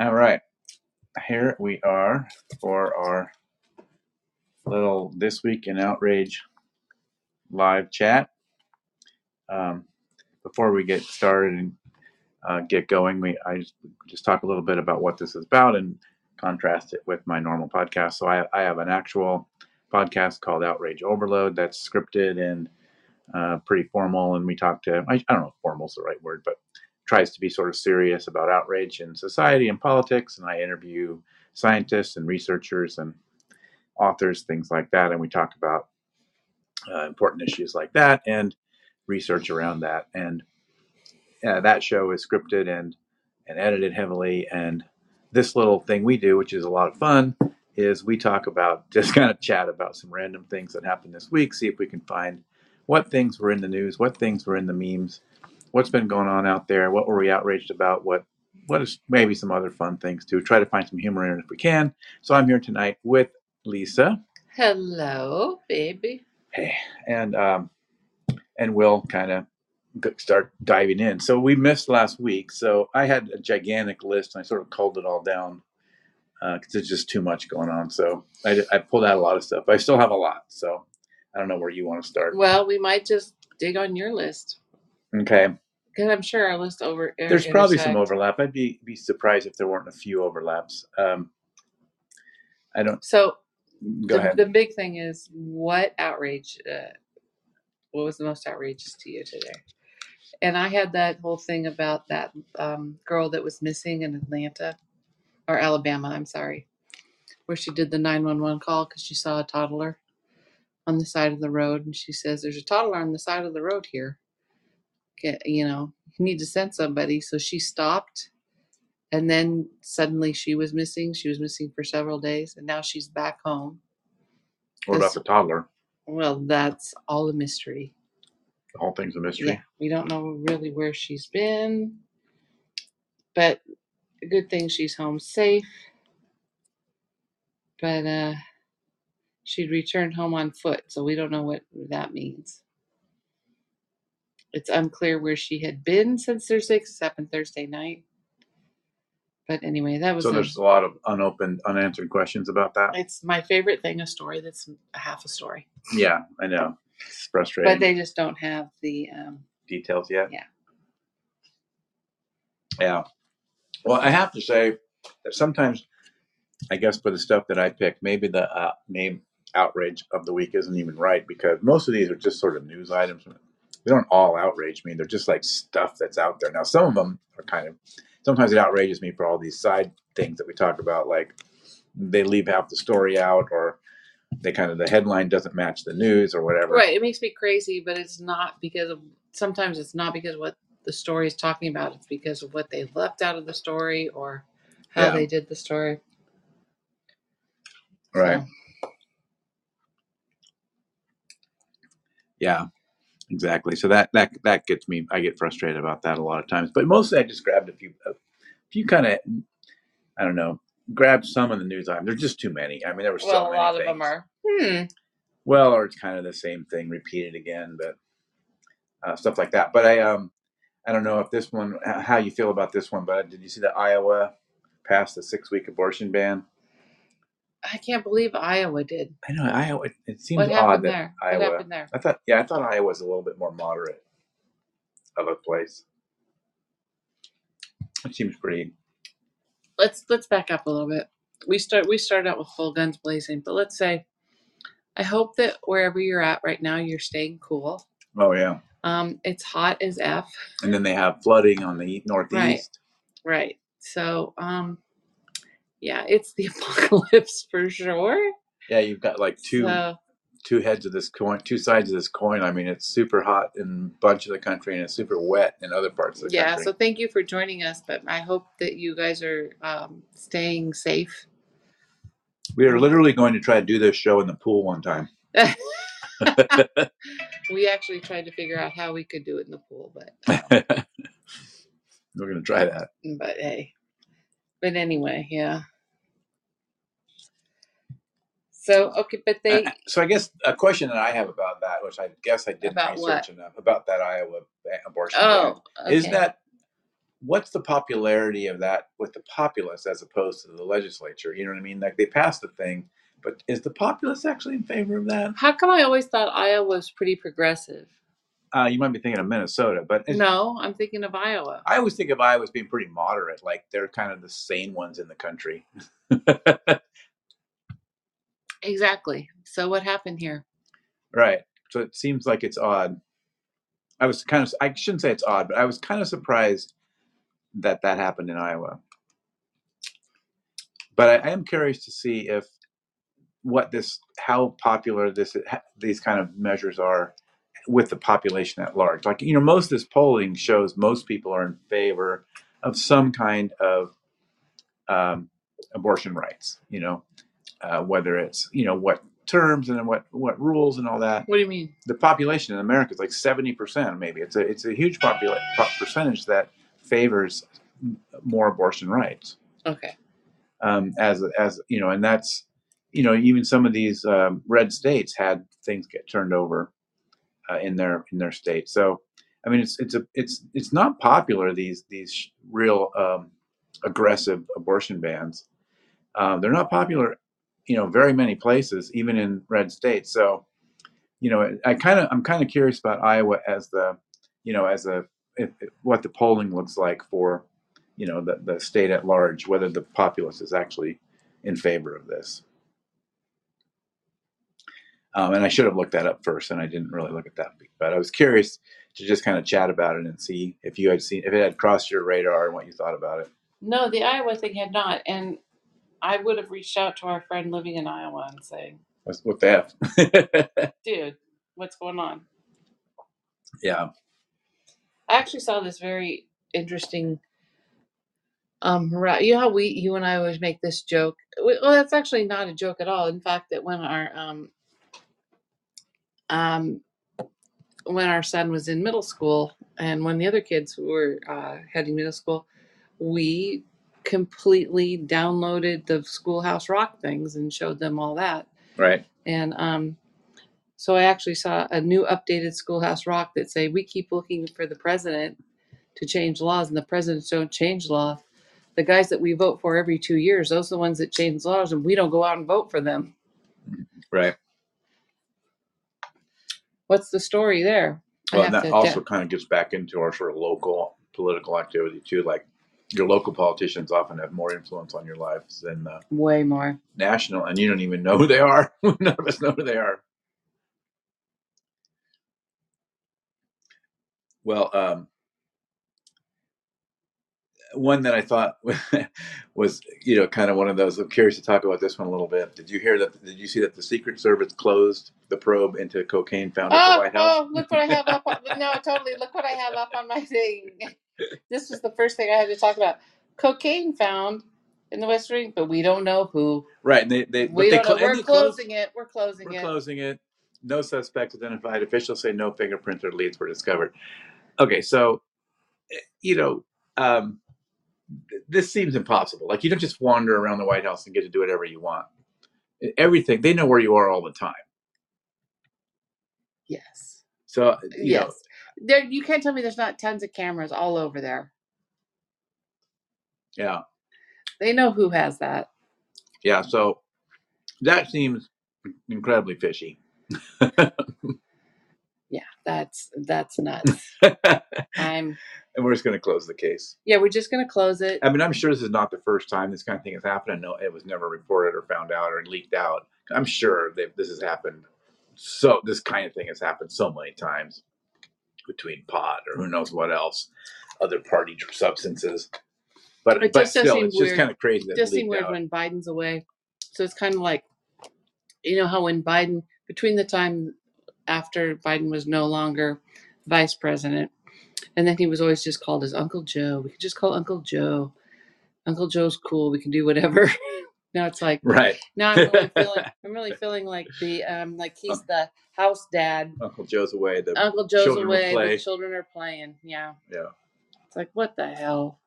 All right. Here we are for our little This Week in Outrage live chat. Um, before we get started and uh, get going, we I just, just talk a little bit about what this is about and contrast it with my normal podcast. So I, I have an actual podcast called Outrage Overload that's scripted and uh, pretty formal, and we talk to I, I don't know if formal is the right word, but tries to be sort of serious about outrage in society and politics. And I interview scientists and researchers and authors, things like that, and we talk about uh, important issues like that and research around that. And uh, that show is scripted and and edited heavily. And this little thing we do, which is a lot of fun, is we talk about just kind of chat about some random things that happened this week. See if we can find what things were in the news, what things were in the memes, what's been going on out there, what were we outraged about, what what is maybe some other fun things too. Try to find some humor in it if we can. So I'm here tonight with Lisa. Hello, baby. Hey, and um, and we'll kind of start diving in. So we missed last week. So I had a gigantic list, and I sort of culled it all down because uh, there's just too much going on. So I, I pulled out a lot of stuff. I still have a lot. So I don't know where you want to start. Well, we might just dig on your list Okay. because I'm sure our list over. er, There's probably some overlap. I'd be be surprised if there weren't a few overlaps. Um, I don't. So Go the, ahead. the big thing is what outrage? Uh, what was the most outrageous to you today? And I had that whole thing about that um, girl that was missing in Atlanta or Alabama. I'm sorry, where she did the 911 call because she saw a toddler on the side of the road, and she says, "There's a toddler on the side of the road here. Get, you know, you need to send somebody." So she stopped, and then suddenly she was missing. She was missing for several days, and now she's back home. what about the toddler? Well, that's all a mystery. The whole thing's a mystery. Yeah, we don't know really where she's been, but a good thing she's home safe. But uh, she'd returned home on foot, so we don't know what that means. It's unclear where she had been since Thursday, 'cause it happened Thursday night. But anyway, that was So a- there's a lot of unopened, unanswered questions about that. it's my favorite thing, a story that's a half a story. Yeah, I know. It's frustrating. But they just don't have the um, Details yet? Yeah. Yeah. Well, I have to say that sometimes, I guess for the stuff that I pick, maybe the uh, name outrage of the week isn't even right because most of these are just sort of news items. They don't all outrage me. They're just like stuff that's out there. Now, some of them are kind of, sometimes it outrages me for all these side things that we talk about, like they leave half the story out or they kind of, the headline doesn't match the news or whatever. Right. It makes me crazy, but it's not because of sometimes it's not because of what the story is talking about. It's because of what they left out of the story or how Yeah. they did the story. Right. So, Yeah, exactly. So that that that gets me. I get frustrated about that a lot of times. But mostly, I just grabbed a few, a few kind of, I don't know, grabbed some of the news items. There's just too many. I mean, there were so well, a many lot of them are. Hmm. Well, or it's kind of the same thing repeated again, but uh, stuff like that. But I um, I don't know if this one, how you feel about this one. But did you see that Iowa passed the six week abortion ban? I can't believe Iowa did. I know Iowa. It, seems What odd that there? Iowa. What happened there? I thought, yeah, I thought Iowa was a little bit more moderate of a place. It seems pretty. Let's let's back up a little bit. We start we start out with full guns blazing, but let's say I hope that wherever you're at right now, you're staying cool. Oh yeah, Um, it's hot as f. and then they have flooding on the northeast. Right. So, um, yeah, it's the apocalypse for sure. Yeah, you've got like two So, two heads of this coin, two sides of this coin. I mean, it's super hot in a bunch of the country, and it's super wet in other parts of the yeah, country. Yeah, so thank you for joining us, but I hope that you guys are um, staying safe. we are literally going to try to do this show in the pool one time. we actually tried to figure out how we could do it in the pool, but we're going to try that. but hey. But anyway, yeah. So okay, but they Uh, so I guess a question that I have about that, which I guess I didn't research what? enough about that Iowa abortion oh is okay. that what's the popularity of that with the populace as opposed to the legislature? You know what I mean? Like they passed the thing, but is the populace actually in favor of that? How come I always thought Iowa was pretty progressive? Uh, you might be thinking of Minnesota, but No, I'm thinking of Iowa. I always think of Iowa as being pretty moderate. Like they're kind of the sane ones in the country. Exactly. So what happened here? right. So it seems like it's odd. I was kind of, I shouldn't say it's odd, but I was kind of surprised that that happened in Iowa. But I, I am curious to see if what this, how popular this, these kind of measures are with the population at large. Like, you know, most of this polling shows most people are in favor of some kind of um, abortion rights, you know, uh, whether it's, you know, what terms and what, what rules and all that What do you mean? the population in America is like seventy percent, maybe. It's a it's a huge popula- percentage that favors more abortion rights. Okay. Um, as as you know, and that's you know even some of these um, red states had things get turned over uh, in their in their state. So I mean, it's it's a it's it's not popular these these real um, aggressive abortion bans. Um, they're not popular, you know, very many places, even in red states. So you know, I kind of I'm kind of curious about Iowa as the, you know, as a if, if- what the polling looks like for, you know, the the state at large, whether the populace is actually in favor of this. Um, and I should have looked that up first, and I didn't really look at that. But I was curious to just kind of chat about it and see if you had seen if it had crossed your radar and what you thought about it. No, the Iowa thing had not, and I would have reached out to our friend living in Iowa and saying, What's what the f? "Dude, what's going on?" yeah. I actually saw this very interesting. Um, you know how we, you and I always make this joke. Well, that's actually not a joke at all. In fact, that when our um, um, when our son was in middle school, and when the other kids were uh, heading middle school, we completely downloaded the Schoolhouse Rock things and showed them all that. Right. And um, so I actually saw a new updated Schoolhouse Rock that say we keep looking for the president to change laws, and the presidents don't change law. The guys that we vote for every two years, those are the ones that change laws, and we don't go out and vote for them. Right. What's the story there? Well, and that also kind of gets back into our sort of local political activity too. Like your local politicians often have more influence on your lives than uh, way more. national, and you don't even know who they are. None of us know who they are. Well, um, one that I thought was, you know, kind of one of those. I'm curious to talk about this one a little bit. Did you hear that? Did you see that the Secret Service closed the probe into cocaine found at the Oh, White House? oh, look what I have up. On, no, totally. Look what I have up on my thing. This was the first thing I had to talk about. Cocaine found in the West Wing, but we don't know who. Right, and they they We they don't know. clo- and We're they closed- closing it. We're closing it. We're closing it. No suspects identified. Officials say no fingerprints or leads were discovered. Okay, so eh, you know, um, th- this seems impossible. Like you don't just wander around the White House and get to do whatever you want. Everything they know where you are all the time. Yes. So uh, you know, Yes. There, you can't tell me there's not tons of cameras all over there. yeah, They know who has that. yeah. So that seems incredibly fishy. That's that's nuts. and I'm and we're just going to close the case. yeah, we're just gonna close it. I mean, I'm sure this is not the first time this kind of thing has happened. I know it was never reported or found out or leaked out. I'm sure that this has happened. So this kind of thing has happened so many times between pot or who knows what else, other party substances. But It but just still, it's just weird. kind of crazy that It does it seem weird out. when Biden's away. So it's kind of like, you know, how when Biden, between the time after Biden was no longer vice president, and then he was always just called as Uncle Joe. We could just call Uncle Joe. Uncle Joe's cool. We can do whatever. now it's like right. now I'm really feeling I'm really feeling like the um like he's the house dad. Uncle Joe's away. The Uncle Joe's away. The children are playing. Yeah. yeah. It's like what the hell.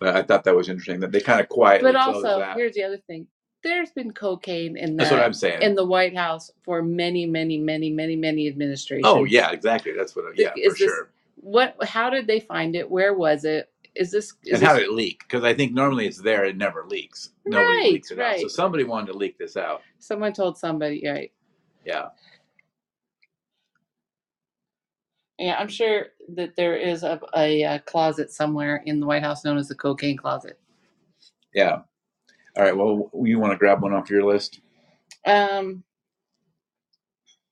I thought that was interesting that they kind of quietly But also, here's the other thing. There's been cocaine in That's what the I'm saying. in the White House for many, many, many, many, many administrations. oh yeah, exactly. That's what. I, yeah, Is for this- sure. What? How did they find it? Where was it? is this is and how did it leak? Because I think normally it's there, it never leaks. Nobody Right, leaks it out. So somebody wanted to leak this out. someone told somebody right? Yeah. Yeah, I'm sure that there is a, a, uh closet somewhere in the White House known as the cocaine closet. Yeah. All right. Well, you want to grab one off your list? Um,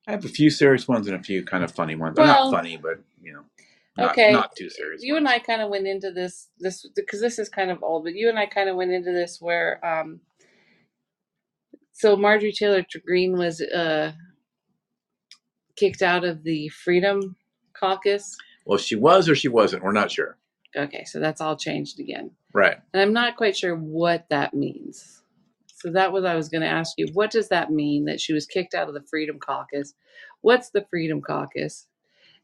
I have a few serious ones and a few kind of funny ones. Well, not funny, but you know, not, okay. not too serious. you and. I kind of went into this this because this is kind of old, but you and I kind of went into this where um, so Marjorie Taylor Greene was uh kicked out of the Freedom Caucus. Well, she was or she wasn't. We're not sure. Okay, so that's all changed again. Right. And I'm not quite sure what that means. So that was I was going to ask you. What does that mean that she was kicked out of the Freedom Caucus? What's the Freedom Caucus?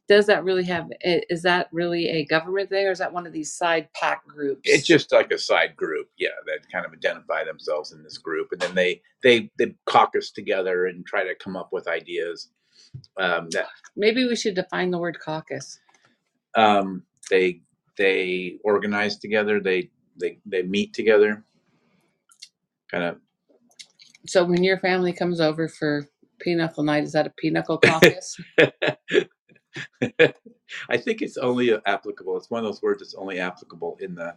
Does that really have? Is that really a government thing, or is that one of these side PAC groups? It's just like a side group, yeah, that kind of identify themselves in this group, and then they they they caucus together and try to come up with ideas. Um, that Maybe we should define the word caucus. um, they they organize together. They they they meet together. Kind of So when your family comes over for pinochle night, is that a pinochle caucus? I think it's only applicable. It's one of those words that's only applicable in the.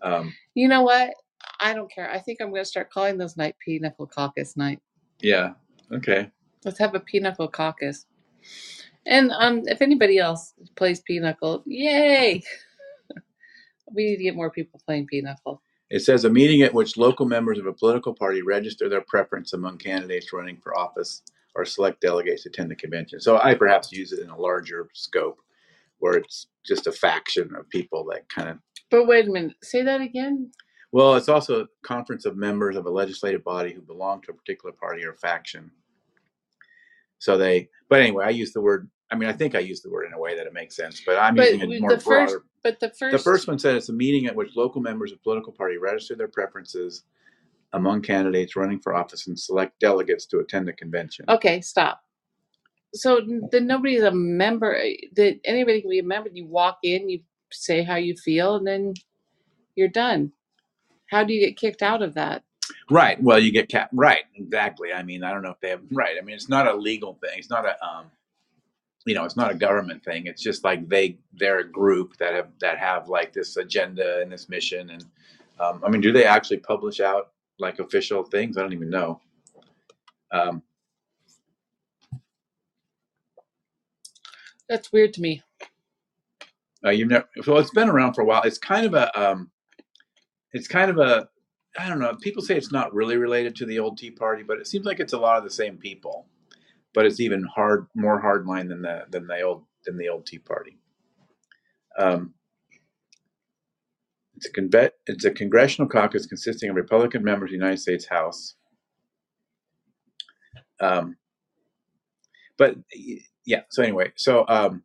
Um, you know what? I don't care. I think I'm going to start calling those night pinochle caucus night. yeah. Okay. Let's have a pinochle caucus. And um, if anybody else plays pinochle, yay! we need to get more people playing pinochle. It says a meeting at which local members of a political party register their preference among candidates running for office or select delegates to attend the convention. So I perhaps use it in a larger scope where it's just a faction of people that kind of. But wait a minute. Say that again. Well, it's also a conference of members of a legislative body who belong to a particular party or faction. So they, but anyway, I use the word. I mean, I think I use the word in a way that it makes sense, but I'm But using it more the first, broader. But the first, The first one said it's a meeting at which local members of political party register their preferences among candidates running for office and select delegates to attend the convention. Okay, stop. So then nobody's a member. That anybody can be a member. You walk in, you say how you feel, and then you're done. How do you get kicked out of that? Right. Well, you get cap. Right. Exactly. I mean, I don't know if they have. Right. I mean, it's not a legal thing. It's not a. Um, you know, it's not a government thing. It's just like they they're a group that have that have like this agenda and this mission. And um, I mean, do they actually publish out like official things? I don't even know. Um, That's weird to me. Uh, you've never. Well, it's been around for a while. It's kind of a. Um, it's kind of a. I don't know. People say it's not really related to the old Tea Party, but it seems like it's a lot of the same people. But it's even hard, more hardline than the than the old than the old Tea Party. Um, it's a conve- It's a congressional caucus consisting of Republican members of the United States House. Um, but yeah. So anyway, so um,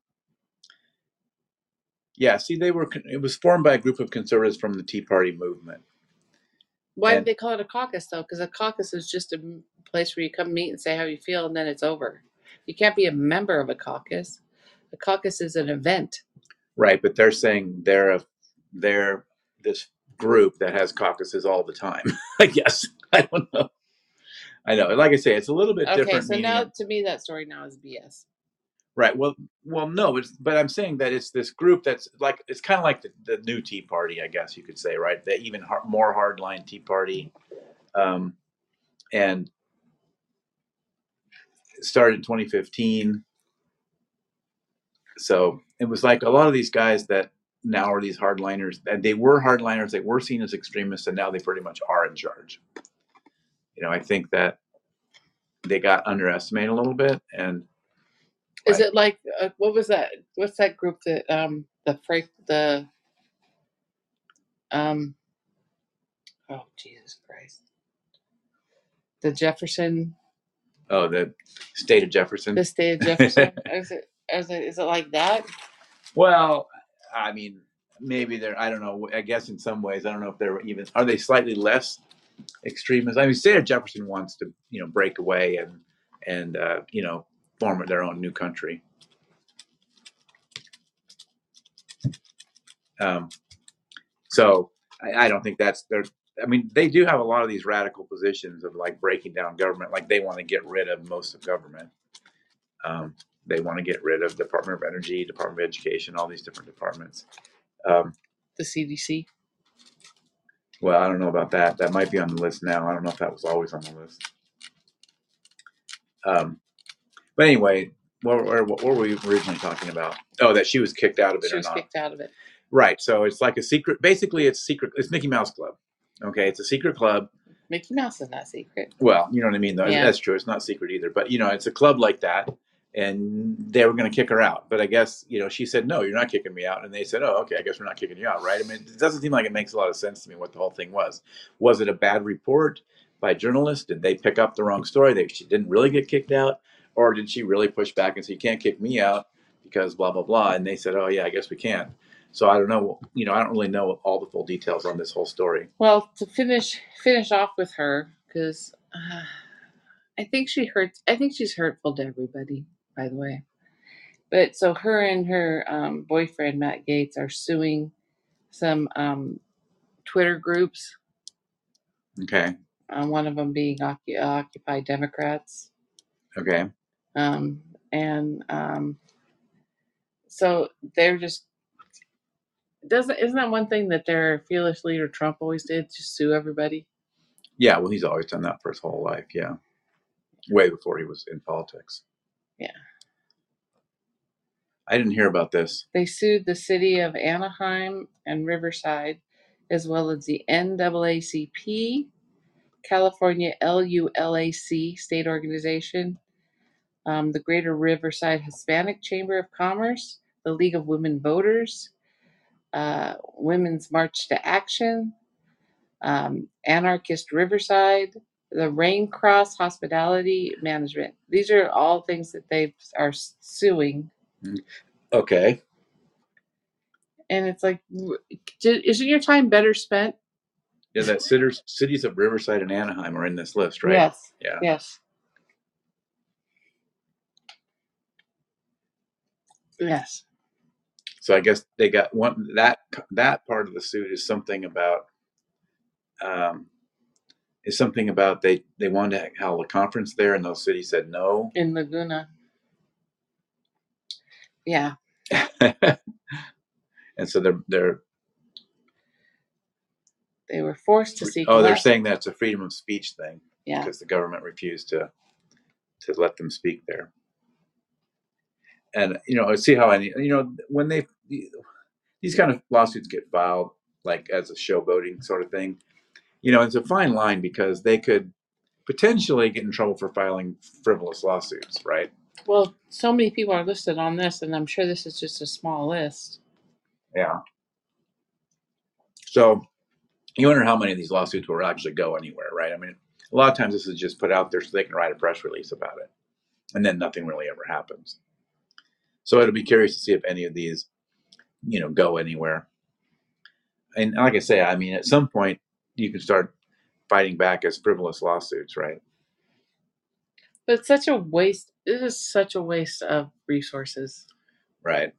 yeah, see, they were. It was formed by a group of conservatives from the Tea Party movement. Why And- did they call it a caucus though? Because a caucus is just a place where you come meet and say how you feel, and then it's over. You can't be a member of a caucus. A caucus is an event. Right, but they're saying they're a they're this group that has caucuses all the time. I guess I don't know. I know, like I say, it's a little bit Okay, different. Okay, so meaning now to me that story now is BS. right? Well, well, no, it's but I'm saying that it's this group that's like it's kind of like the, the new Tea Party, I guess you could say, right? The even har more hardline Tea Party, um, and started in 2015. So it was like a lot of these guys that now are these hardliners. and They were hardliners. They were seen as extremists, and now they pretty much are in charge. You know, I think that they got underestimated a little bit, and Is Right. it like uh, what was that? What's that group that um the freak the um oh Jesus Christ the Jefferson oh, the state of Jefferson. the state of Jefferson is it is it is it like that? Well, I mean, maybe they're. I don't know. I guess in some ways, I don't know if they're even. Are they slightly less extremist? I mean, state of Jefferson wants to, you know, break away and and uh, you know form their own new country. Um, So I, I don't think that's their. I mean, they do have a lot of these radical positions of like breaking down government. Like they want to get rid of most of government. Um, they want to get rid of Department of Energy, Department of Education, all these different departments. Um, The CDC. well, I don't know about that. That might be on the list now. I don't know if that was always on the list. Um, but anyway, what, what, what were we originally talking about? Oh, that she was kicked out of it She or was not? kicked out of it. Right. So it's like a secret. Basically, it's secret. It's Mickey Mouse Club. Okay, it's a secret club. Mickey Mouse is not secret. Well, you know what I mean. Though. Yeah. That's true. It's not secret either. But you know, it's a club like that, and they were going to kick her out. But I guess you know she said, "No, you're not kicking me out." And they said, "Oh, okay. I guess we're not kicking you out, right?" I mean, it doesn't seem like it makes a lot of sense to me what the whole thing was. Was it a bad report by journalists? Did they pick up the wrong story? That she didn't really get kicked out, or did she really push back and say, "You can't kick me out because blah blah blah"? And they said, "Oh yeah, I guess we can." So I don't know. You know, I don't really know all the full details on this whole story. Well, to finish finish off with her, because uh, I think she hurts. I think she's hurtful to everybody. By the way, but so her and her um, boyfriend Matt Gaetz are suing some um, Twitter groups. Okay. Uh, one of them being Occu- Occupy Democrats. Okay. um, and um, so they're just doesn't isn't that one thing that their fearless leader Trump always did just sue everybody? Yeah, well, he's always done that for his whole life. Yeah, way before he was in politics. Yeah. I didn't hear about this. They sued the city of Anaheim and Riverside, as well as the NAACP, California LULAC state organization, um, the Greater Riverside Hispanic Chamber of Commerce, the League of Women Voters, uh, Women's March to Action, um, Anarchist Riverside, the Raincross Hospitality Management. These are all things that they are suing Okay. and it's like isn't your time better spent Yeah, that cities, cities of Riverside and Anaheim are in this list, right? yes Yeah. yes yes So I guess they got one that that part of the suit is something about um, is something about they they wanted to hold a conference there, and those cities said no. in laguna yeah and so they're they're they were forced to seek oh they're less- saying that's a freedom of speech thing yeah because the government refused to to let them speak there. And you know, see how I you know when they these kind of lawsuits get filed like as a showboating sort of thing, you know, it's a fine line because they could potentially get in trouble for filing frivolous lawsuits, right? well so many people are listed on this and i'm sure this is just a small list Yeah. So you wonder how many of these lawsuits will actually go anywhere, right? I mean, a lot of times this is just put out there so they can write a press release about it, and then nothing really ever happens. So it'll be curious to see if any of these, you know, go anywhere. And like I say, I mean, at some point you can start fighting back as frivolous lawsuits, right? but it's such a waste it is such a waste of resources Right.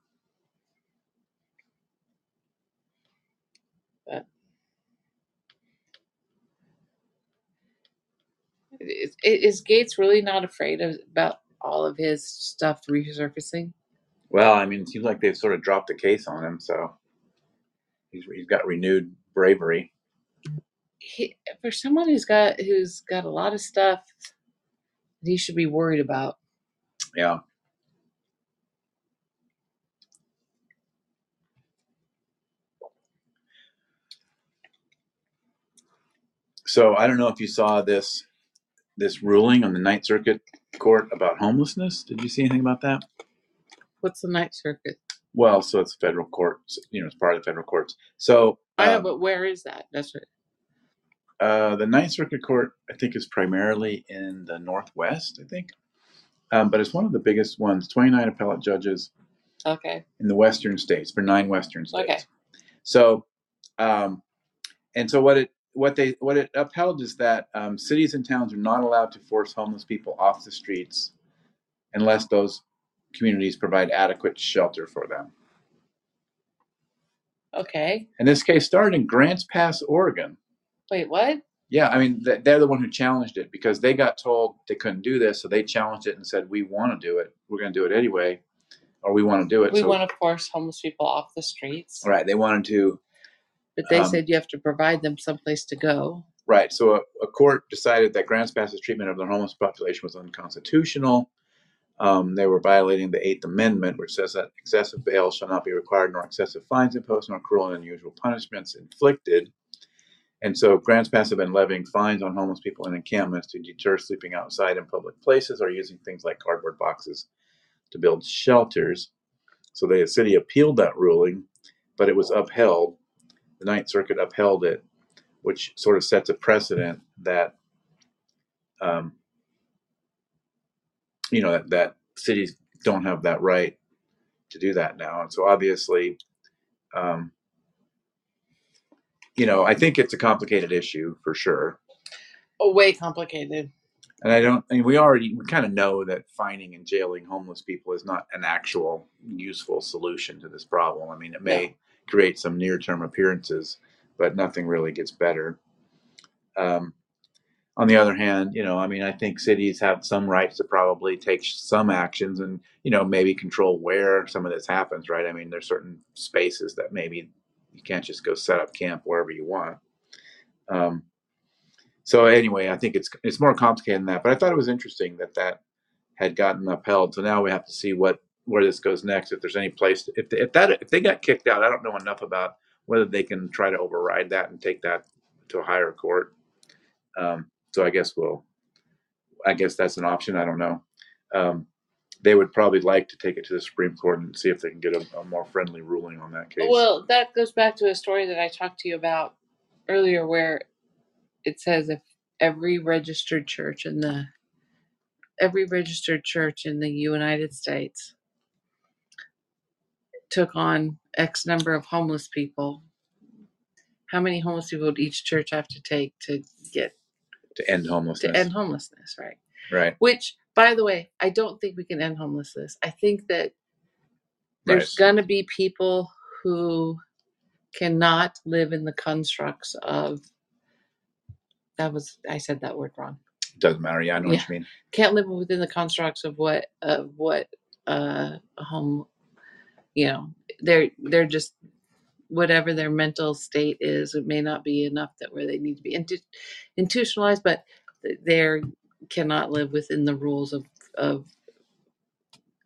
is, is Gaetz really not afraid of about all of his stuff resurfacing Well, I mean, it seems like they've sort of dropped the case on him, so he's he's got renewed bravery. he, for someone who's got who's got a lot of stuff that he should be worried about. Yeah. So I don't know if you saw this this ruling on the Ninth Circuit Court about homelessness. Did you see anything about that? What's the Ninth circuit? Well, so it's federal court. You know, it's part of the federal courts. So I know, but where is that? That's right. Uh, the Ninth Circuit Court, I think, is primarily in the Northwest. I think, um, but it's one of the biggest ones. Twenty-nine appellate judges Okay. in the Western states for nine Western states. Okay. So, um, and so what it what they what it upheld is that um, cities and towns are not allowed to force homeless people off the streets unless those communities provide adequate shelter for them. Okay. And this case started in Grants Pass, Oregon. Wait, what? Yeah, I mean, they're the one who challenged it because they got told they couldn't do this, so they challenged it and said, "We want to do it. We're going to do it anyway, or we want to do it." We so, want to force homeless people off the streets, right? They wanted to, but they Um, said you have to provide them someplace to go. right? So a, a court decided that Grants Pass's treatment of the homeless population was unconstitutional. Um, they were violating the Eighth Amendment, which says that excessive bail shall not be required, nor excessive fines imposed, nor cruel and unusual punishments inflicted. And so Grants Pass have been levying fines on homeless people in encampments to deter sleeping outside in public places or using things like cardboard boxes to build shelters. So the city appealed that ruling, but it was upheld. The Ninth Circuit upheld it, which sort of sets a precedent that, um, you know, that, that cities don't have that right to do that now. And so obviously, um, you know, I think it's a complicated issue for sure. Oh, way complicated. And I don't, I mean, we already we kind of know that finding and jailing homeless people is not an actual useful solution to this problem. I mean, it may create some near term appearances, but nothing really gets better. Um, on the other hand, you know, I mean, I think cities have some rights to probably take some actions and, you know, maybe control where some of this happens, right? I mean, there's certain spaces that maybe you can't just go set up camp wherever you want. Um, so anyway, I think it's it's more complicated than that. But I thought it was interesting that that had gotten upheld. So now we have to see what where this goes next. If there's any place, if if that if they got kicked out, I don't know enough about whether they can try to override that and take that to a higher court. Um, so I guess we'll, I guess that's an option. I don't know. Um, they would probably like to take it to the Supreme Court and see if they can get a, a more friendly ruling on that case. Well, that goes back to a story that I talked to you about earlier, where it says if every registered church in the every registered church in the United States took on X number of homeless people, how many homeless people would each church have to take to get to end homelessness, to end homelessness, right? right? Which, by the way, I don't think we can end homelessness. I think that there's Right. gonna be people who cannot live in the constructs of that was I said that word wrong. Doesn't matter. Yeah, I know Yeah. what you mean. Can't live within the constructs of what of what uh, a home you know, they're they're just whatever their mental state is, it may not be enough that where they need to be intu- institutionalized, but they cannot live within the rules of of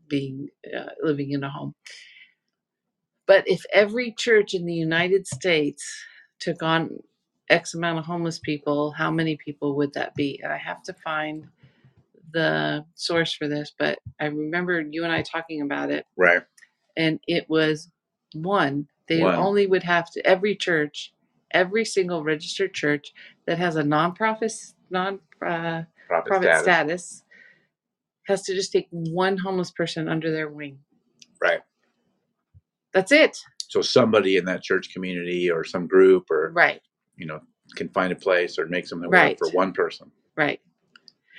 being uh, living in a home. But if every church in the United States took on X amount of homeless people, how many people would that be? And I have to find the source for this, but I remember you and I talking about it, Right. and it was one. They One. only would have to every church, every single registered church that has a nonprofit non uh, Profit profit status. status has to just take one homeless person under their wing. Right. That's it. So somebody in that church community or some group or Right. you know can find a place or make something Right. work for one person Right.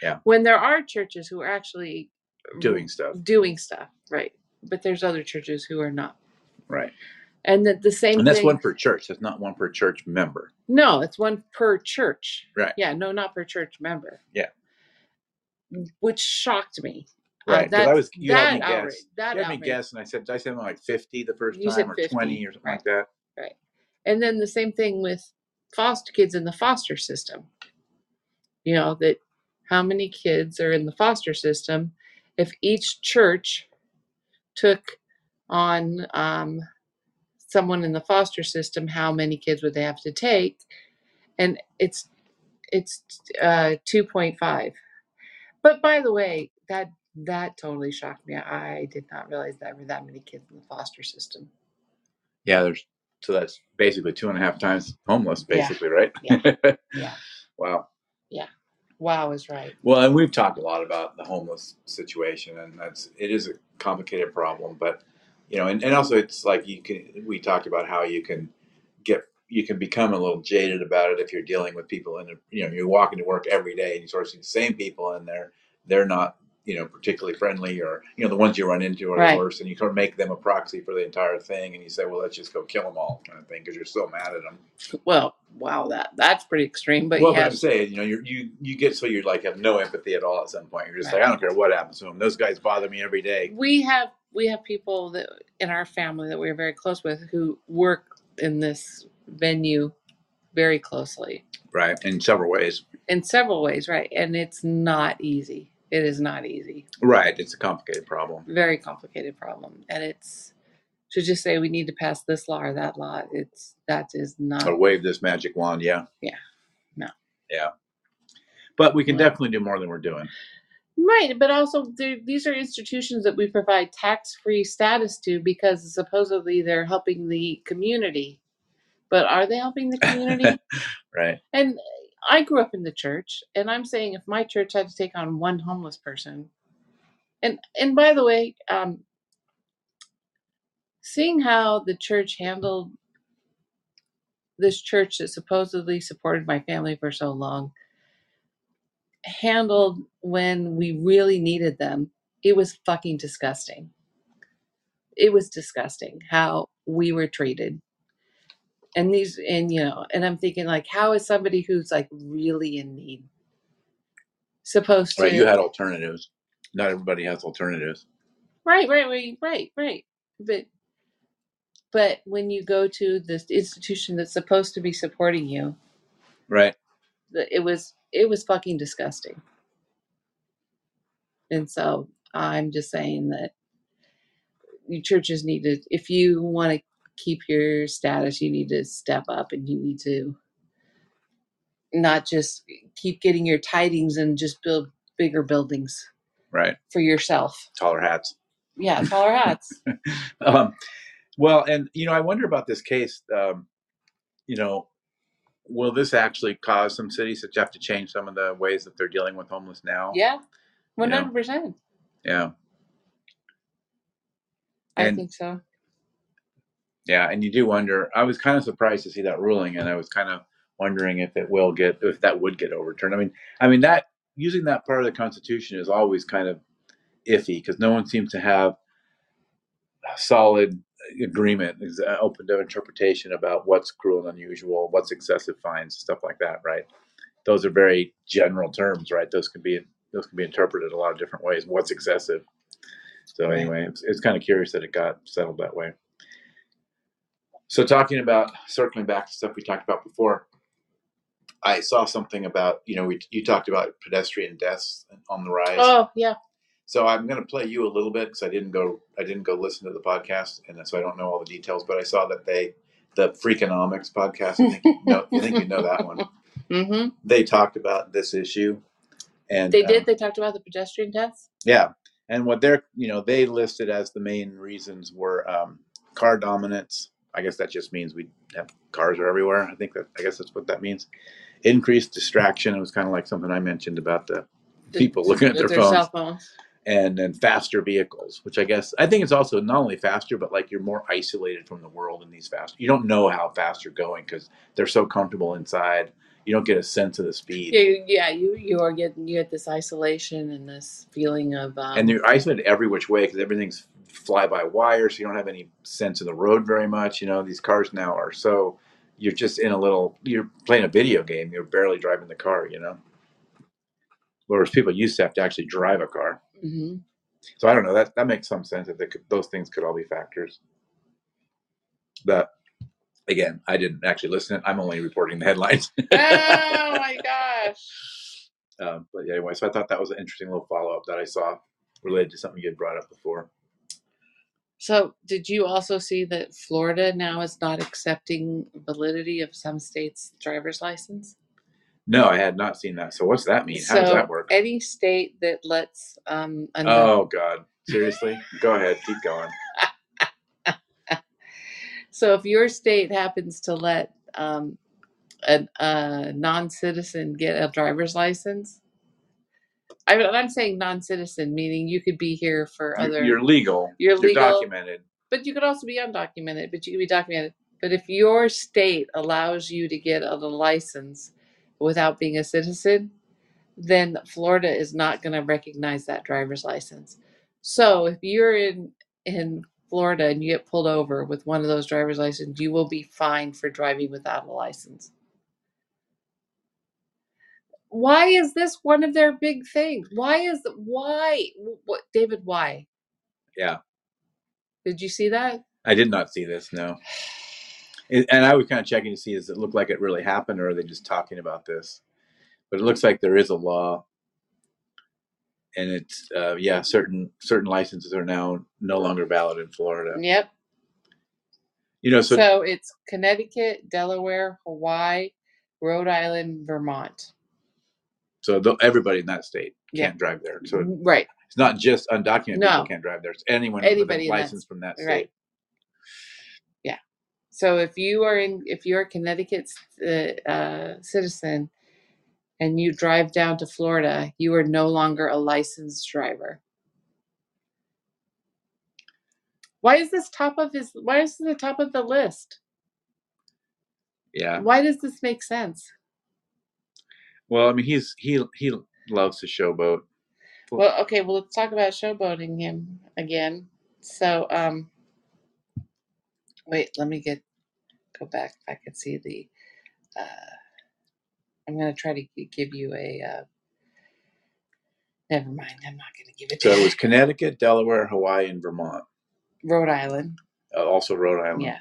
Yeah. When there are churches who are actually doing stuff. doing stuff, right? But there's other churches who are not, Right. And the, the same. And that's thing, one per church. That's not one per church member. No, it's one per church. Right. Yeah. No, not per church member. Yeah. Which shocked me. Uh, Right. Because I that- was you had me that guess. outrage. That You had me guess, and I said, did I something like fifty the first You said time, or 50, twenty, or something like that. right. And then the same thing with foster kids in the foster system. You know, that how many kids are in the foster system? If each church took on um, someone in the foster system, how many kids would they have to take? And it's it's uh, 2.5. But by the way, that that totally shocked me. I did not realize there were that many kids in the foster system. Yeah. There's so that's basically two and a half times homeless, Yeah. basically, right? Yeah. Wow. Yeah. wow. Wow is right. Well, and we've talked a lot about the homeless situation, and that's it is a complicated problem. But you know, and, and also it's like you can we talked about how you can get you can become a little jaded about it if you're dealing with people and you know you're walking to work every day and you sort of see the same people and they're they're not you know particularly friendly, or you know the ones you run into are Right. the worst, and you sort of make them a proxy for the entire thing, and you say, well, let's just go kill them all, kind of thing, because you're so mad at them. Well, wow, that that's pretty extreme. But well, yeah, but I'm saying, you know, you you you get so you like have no empathy at all at some point. You're just like, I don't care what happens to them. Those guys bother me every day. we have we have people that in our family that we're very close with who work in this venue very closely Right. In several ways. in several ways, right? And it's not easy. It is not easy. Right. It's a complicated problem. Very complicated problem, and it's to just say we need to pass this law or that law. It's that is not Or wave this magic wand, yeah. Yeah. No. Yeah. But we can definitely do more than we're doing. Right, but also they're- these are institutions that we provide tax-free status to because supposedly they're helping the community. But are they helping the community? Right. and I grew up in the church, and I'm saying if my church had to take on one homeless person, and and by the way, um, seeing how the church handled this church that supposedly supported my family for so long handled when we really needed them, it was fucking disgusting. It was disgusting how we were treated. And these, and you know, and I'm thinking, like, how is somebody who's like really in need supposed to? Right. You had alternatives. Not everybody has alternatives. Right, right, right, right, right. But but when you go to this institution that's supposed to be supporting you, Right. The- it was it was fucking disgusting. And so I'm just saying that you churches need to if you want to keep your status, you need to step up and you need to not just keep getting your tidings and just build bigger buildings Right. for yourself. Taller hats. Yeah, taller hats. um, well, and you know, I wonder about this case. Um, you know, will this actually cause some cities to have to change some of the ways that they're dealing with homeless now? Yeah, one hundred percent. Yeah. I And- think so. Yeah, and you do wonder. I was kind of surprised to see that ruling, and I was kind of wondering if it will get, if that would get overturned. I mean, I mean that using that part of the Constitution is always kind of iffy because no one seems to have solid agreement, ex- uh, open to interpretation about what's cruel and unusual, what's excessive fines, stuff like that. Right? Those are very general terms, right? Those can be those can be interpreted a lot of different ways. What's excessive? So anyway, it's, it's kind of curious that it got settled that way. So talking about circling back to stuff we talked about before, I saw something about you know we you talked about pedestrian deaths on the rise. Oh yeah, So I'm going to play you a little bit because I didn't go I didn't go listen to the podcast and so I don't know all the details. But I saw that they the Freakonomics podcast. I think you know, I think you know that one. hmm They talked about this issue, and they um, did. They talked about the pedestrian deaths. yeah, and what they're you know they listed as the main reasons were um, car dominance. I guess that just means we have cars are everywhere. I think that I guess that's what that means. Increased distraction. It was kind of like something I mentioned about the The- people looking at with their phones, phones. And then faster vehicles, which I guess I think it's also not only faster, but like you're more isolated from the world in these fast. You don't know how fast you're going because they're so comfortable inside. You don't get a sense of the speed. Yeah, you- yeah. You you are getting you get this isolation and this feeling of um, and you're isolated every which way because everything's fly by wire, so you don't have any sense of the road very much. You know, these cars now are so you're just in a little you're playing a video game. You're barely driving the car. You know, whereas people used to have to actually drive a car. Mhm. So I don't know. That that makes some sense that could, those things could all be factors. But again, I didn't actually listen. I'm only reporting the headlines. oh my gosh. um, but anyway, so I thought that was an interesting little follow up that I saw related to something you had brought up before. So, did you also see that Florida now is not accepting validity of some states' driver's license? No, I had not seen that. So what's that mean? How does that work? Any state that lets um, Oh God! Seriously? Go ahead. Keep going. So if your state happens to let um, a, a non-citizen get a driver's license, I mean, I'm saying non-citizen, meaning you could be here for You're- other, You're legal. You're legal. documented. but you could also be undocumented, but you could be documented. But if your state allows you to get a license without being a citizen, then Florida is not going to recognize that driver's license. So if you're in in Florida and you get pulled over with one of those driver's licenses, you will be fined for driving without a license. Why is this one of their big things? Why is why what David why? Yeah. Did you see that? I did not see this. No. And I was kind of checking to see does it look like it really happened or are they just talking about this? But it looks like there is a law, and it's uh, yeah certain certain licenses are now no longer valid in Florida. Yep. You know, so, So it's Connecticut, Delaware, Hawaii, Rhode Island, Vermont. so th- everybody in that state can't drive there. So Right. it's not just undocumented No. people can't drive there. It's anyone with Anybody a in that- license from that state. Right. So if you are in, if you're a Connecticut uh, uh, citizen and you drive down to Florida, you are no longer a licensed driver. Why is this top of his? Why is this the top of the list? Yeah. Why does this make sense? Well, I mean, he's he he loves to showboat. Well, okay. Well, let's talk about showboating him again. So, um, wait. Let me get go back. I can see the. Uh, I'm gonna try to gi- give you a. Uh, never mind. I'm not gonna give it. To you. So to it was Connecticut, Delaware, Hawaii, and Vermont. Rhode Island. Uh, also Rhode Island. Yeah.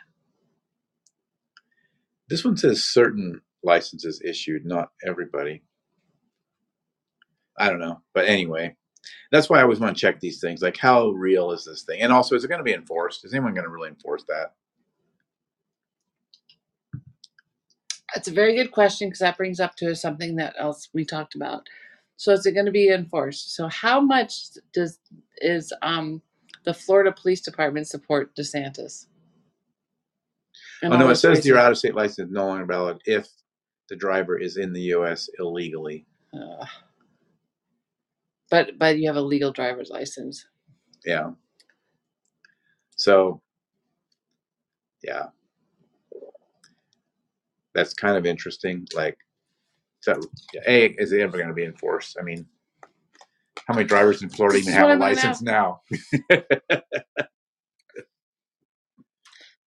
This one says certain licenses issued, not everybody. I don't know, but anyway, that's why I always want to check these things. Like, how real is this thing? And also, is it going to be enforced? Is anyone going to really enforce that? That's a very good question because that brings up to something that else we talked about. So is it going to be enforced? So how much does is um the Florida Police Department support DeSantis? And oh no, it says your out-of-state license is no longer valid if the driver is in the U.S. illegally. Ugh. but but you have a legal driver's license. Yeah. So, yeah, that's kind of interesting. Like, so, a is it ever going to be enforced? I mean, how many drivers in Florida even have a license now?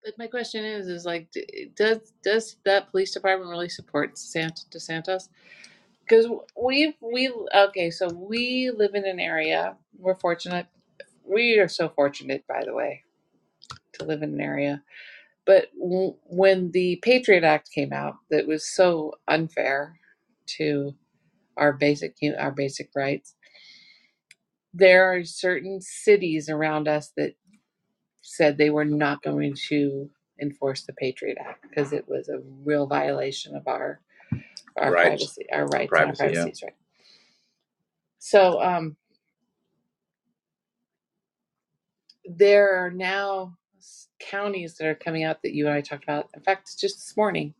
But my question is, is like, does does that police department really support Sant- DeSantis? Because we we okay, so we live in an area. We're fortunate. We are so fortunate, by the way, to live in an area. But w- when the Patriot Act came out, that was so unfair to our basic hu- our basic rights. There are certain cities around us that said they were not going to enforce the Patriot Act because it was a real violation of our our Rights. privacy, our rights, Privacy, and yeah. our privacies, right? So, um, there are now counties that are coming out that you and I talked about. In fact, just this morning,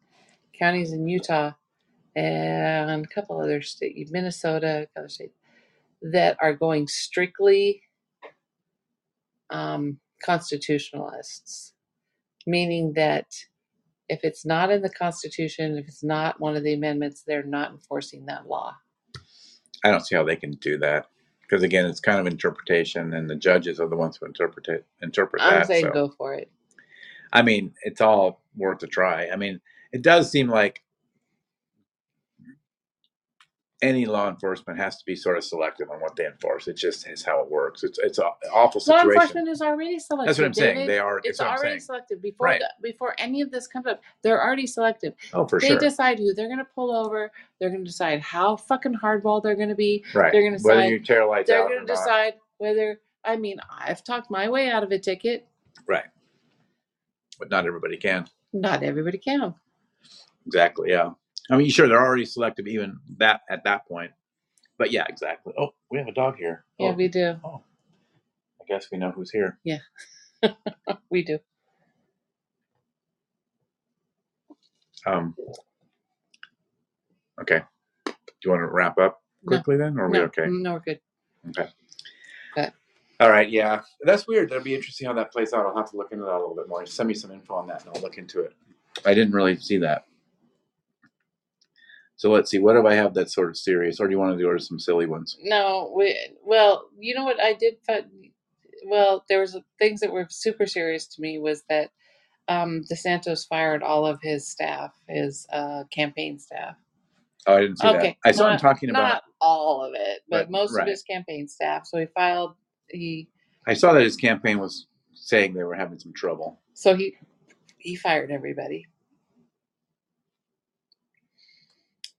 counties in Utah and a couple other states, Minnesota, other states, that are going strictly um, constitutionalists, meaning that if it's not in the Constitution, if it's not one of the amendments, they're not enforcing that law. I don't see how they can do that because again, it's kind of interpretation, and the judges are the ones who interpret it, interpret I'm that. saying so. go for it. I mean, it's all worth a try. I mean, it does seem like any law enforcement has to be sort of selective on what they enforce. It just is how it works. It's it's an awful situation. Law enforcement is already selective. That's what I'm saying. They are. It's already selective before Right. the, before any of this comes up. They're already selective. Oh, for they sure. decide who they're going to pull over. They're going to decide how fucking hardball they're going to be. right. they're gonna decide Whether you tear lights out, They're going to not. decide whether. I mean, I've talked my way out of a ticket. Right. But not everybody can. Not everybody can. Exactly. Yeah. I mean, sure, they're already selective even that at that point. But yeah, exactly. Oh, we have a dog here. Yeah, oh, we do. Oh, I guess we know who's here. Yeah, we do. Um. Okay. Do you want to wrap up No. quickly then, or are we okay? No, we're good. Okay. But- All right, yeah. That's weird. That'll be interesting how that plays out. I'll have to look into that a little bit more. Send me some info on that and I'll look into it. I didn't really see that. So let's see. What do I have that's sort of serious, or do you want to do some silly ones? No, we well, you know what I did find. Well, there was things that were super serious to me was that um, DeSantis fired all of his staff, his uh, campaign staff. Oh, I didn't see Okay, that. I saw him talking about. Not all of it, but Right, most right. of his campaign staff. So he filed. He I saw that his campaign was saying they were having some trouble. so he he fired everybody.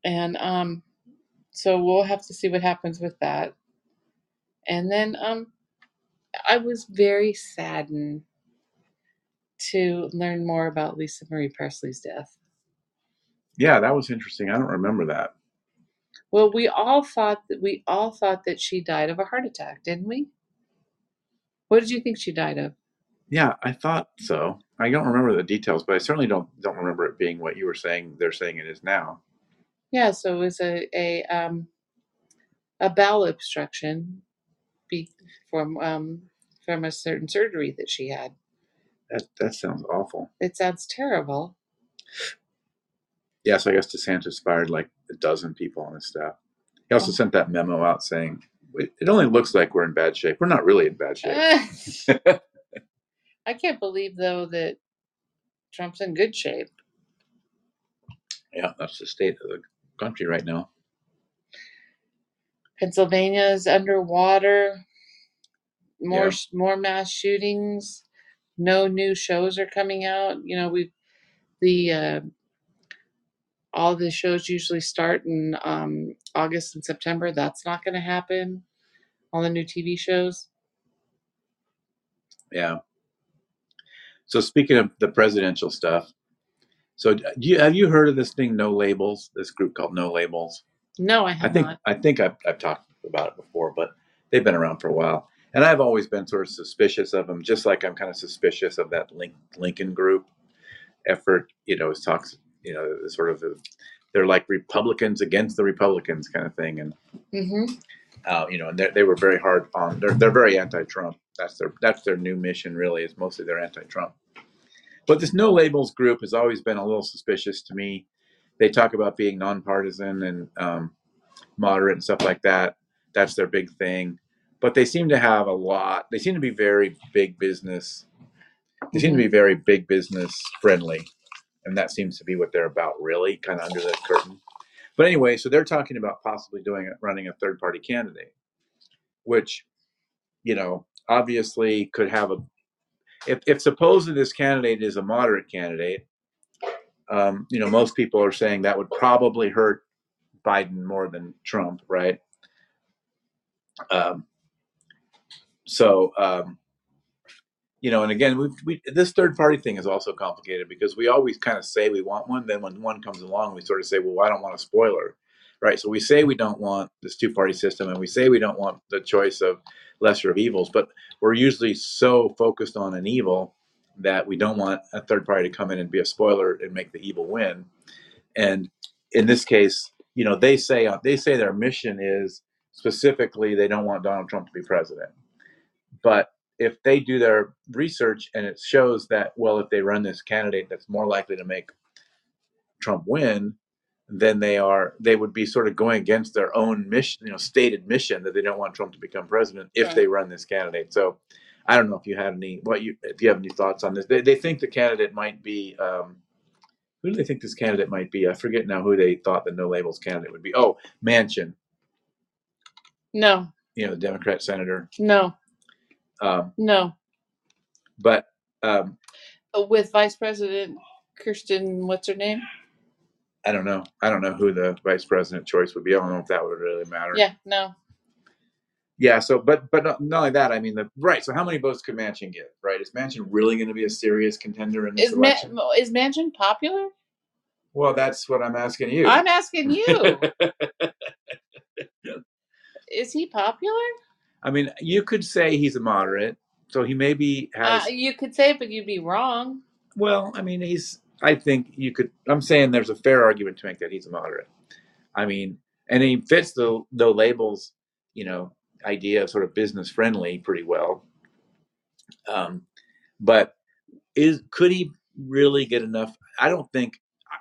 And um so we'll have to see what happens with that. And then um I was very saddened to learn more about Lisa Marie Presley's death. Yeah, that was interesting. I don't remember that. Well, we all thought that we all thought that she died of a heart attack, didn't we? What did you think she died of? Yeah, I thought so. I don't remember the details, but I certainly don't don't remember it being what you were saying. They're saying it is now. Yeah, so it was a a um a bowel obstruction be, from um from a certain surgery that she had. That that sounds awful. It sounds terrible. Yeah, so I guess DeSantis fired like a dozen people on his staff. He also Oh. sent that memo out saying "It- it only looks like we're in bad shape. We're not really in bad shape. I can't believe though that Trump's in good shape. yeah, that's the state of the country right now. Pennsylvania is underwater. More Yeah. more mass shootings. No new shows are coming out. You know, we the uh, all the shows usually start in um, August and September. That's not going to happen. All the new TV shows. Yeah. So speaking of the presidential stuff, so do you have you heard of this thing, No Labels? This group called No Labels. No, I I have think not. I think I've, I've talked about it before, but they've been around for a while, and I've always been sort of suspicious of them, just like I'm kind of suspicious of that Link, Lincoln Group effort. You know, it talks, you know, sort of they're like Republicans against the Republicans kind of thing, and hmm uh, you know, and they they were very hard on. They're they're very anti-Trump. That's their that's their new mission. Really, is mostly they're anti-Trump. But this No Labels group has always been a little suspicious to me. They talk about being nonpartisan and um, moderate and stuff like that. That's their big thing. But they seem to have a lot. They seem to be very big business. They seem to be very big business friendly, and that seems to be what they're about, really, kind of under the curtain. But anyway, so they're talking about possibly doing it, running a third party candidate, which, you know, obviously could have a. If, if supposed this candidate is a moderate candidate, um, you know, most people are saying that would probably hurt Biden more than Trump, right? Um, so, um, you know, and again, we, we this third party thing is also complicated because we always kind of say we want one, then when one comes along, we sort of say, well, I don't want a spoiler, right? So we say we don't want this two party system, and we say we don't want the choice of lesser of evils, but we're usually so focused on an evil that we don't want a third party to come in and be a spoiler and make the evil win. And in this case, you know, they say uh, they say their mission is specifically they don't want Donald Trump to be president. But if they do their research and it shows that well, if they run this candidate that's more likely to make Trump win, then they are they would be sort of going against their own mission, you know, stated mission that they don't want Trump to become president if they run this candidate. So I don't know if you had any what you if you have any thoughts on this. They, they think the candidate might be um, who do they think this candidate might be? I forget now who they thought the no labels candidate would be. Oh, Manchin, No, you know, the Democrat senator. no, Um, no. but um, Uh, With Vice President Kirsten, what's her name? I don't know. I don't know who the vice president choice would be. I don't know if that would really matter. Yeah, no. Yeah. So, but but not, not only that. I mean, the right. So, how many votes could Manchin get? Right? Is Manchin really going to be a serious contender in this Is Ma- election? is Manchin popular? well, that's what I'm asking you. I'm asking you. is he popular? I mean, you could say he's a moderate, so he maybe has. Uh, you could say, it, but you'd be wrong. Well, I mean, he's. I think you could. I'm saying there's a fair argument to make that he's a moderate. I mean, and he fits the the labels, you know, idea of sort of business friendly pretty well. Um, but is could he really get enough? I don't think.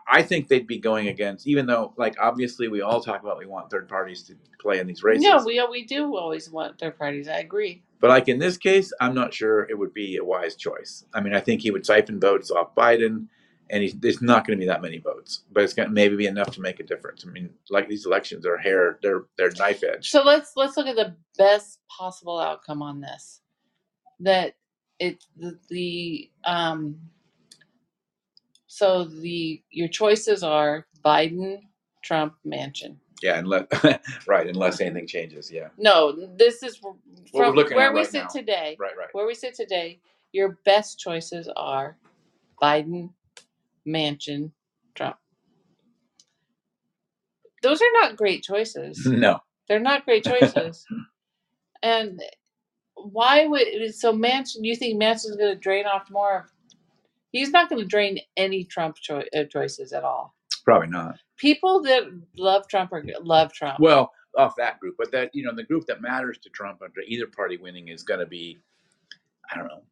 I think they'd be going against, even though, like, obviously, we all talk about we want third parties to play in these races. No, we we do always want third parties. I agree. But like in this case, I'm not sure it would be a wise choice. I mean, I think he would siphon votes off Biden, and he's, there's not going to be that many votes, but it's going to maybe be enough to make a difference. I mean, like these elections are hair, they're they're knife edge. So let's let's look at the best possible outcome on this. That it the, the um so the your choices are Biden, Trump, Manchin. Yeah, unless right, unless anything changes. Yeah, No, this is from where we sit now. today. right, right. Where we sit today, your best choices are Biden, Manchin, Trump. Those are not great choices. No, They're not great choices. and why would so Manchin? You think Manchin's going to drain off more? He's not going to drain any Trump choi- uh, choices at all. probably not. People that love Trump are love Trump. Well, off that group, but that you know, the group that matters to Trump under either party winning is going to be, I don't know,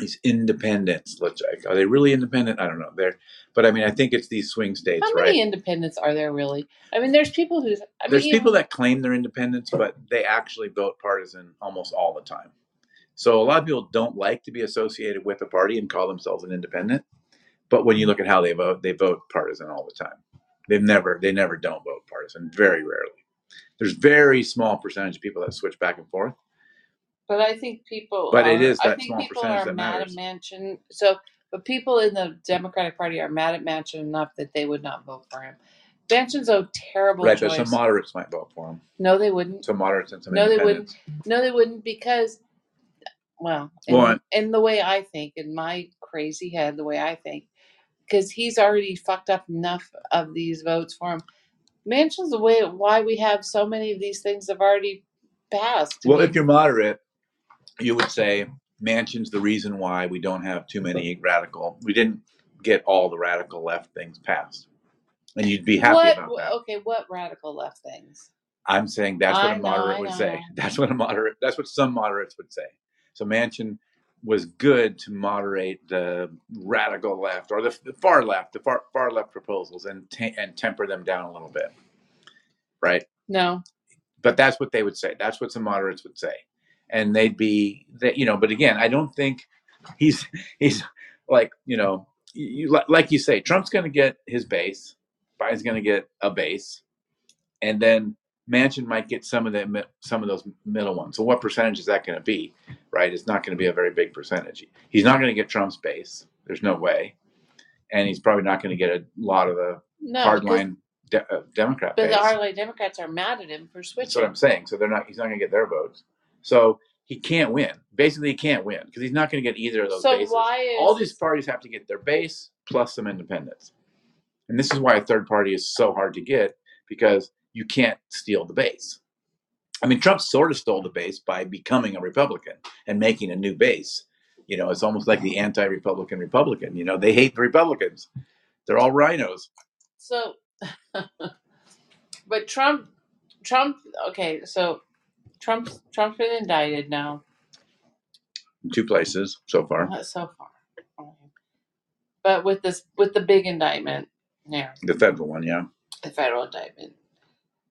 these independents. Let's are they really independent? I don't know. They're, but I mean, I think it's these swing states, How right? many independents are there really? I mean, there's people who. I There's mean, people that claim they're independents, but they actually vote partisan almost all the time. So a lot of people don't like to be associated with a party and call themselves an independent. But when you look at how they vote, they vote partisan all the time. They've never, they never don't vote partisan. Very rarely. There's very small percentage of people that switch back and forth. But I think people. But it are- is I that think small people percentage are that mad matters. at Manchin. So, but people in the Democratic Party are mad at Manchin enough that they would not vote for him. Manchin's a terrible right, choice. but some moderates might vote for him. no, they wouldn't. Some moderates and some No, they independents. No, they wouldn't because, well, in, Well, in the way I think, in my crazy head, the way I think, because he's already fucked up enough of these votes for him. Manchin's the way why we have so many of these things have already passed. I Well, mean, if you're moderate, you would say Manchin's the reason why we don't have too many radical. We didn't get all the radical left things passed, and you'd be happy what, about that. Okay, what radical left things? I'm saying that's what I a moderate I would know. say. That's what a moderate. That's what some moderates would say. So Manchin was good to moderate the radical left or the, the far left, the far far left proposals, and te- and temper them down a little bit, right? No, but that's what they would say. That's what some moderates would say, and they'd be that you know. But again, I don't think he's he's like you know you, like you say. Trump's going to get his base. Biden's going to get a base, and then Manchin might get some of the some of those middle ones. So what percentage is that going to be? Right? It's not going to be a very big percentage. He's not going to get Trump's base. There's no way, and he's probably not going to get a lot of the no. hardline de- uh, Democrat But base. the hardline Democrats are mad at him for switching. That's what I'm saying. So they're not. He's not going to get their votes. So he can't win. Basically, he can't win because he's not going to get either of those So bases. why is All these parties have to get their base plus some independents, and this is why a third party is so hard to get because you can't steal the base. I mean, Trump sort of stole the base by becoming a Republican and making a new base. You know, it's almost like the anti-Republican Republican. You know, they hate the Republicans. They're all rhinos. So, but Trump, Trump. Okay, so Trump, Trump's been indicted now Two places so far. uh, so far. But with this, with the big indictment, yeah, The federal one, yeah. the federal indictment.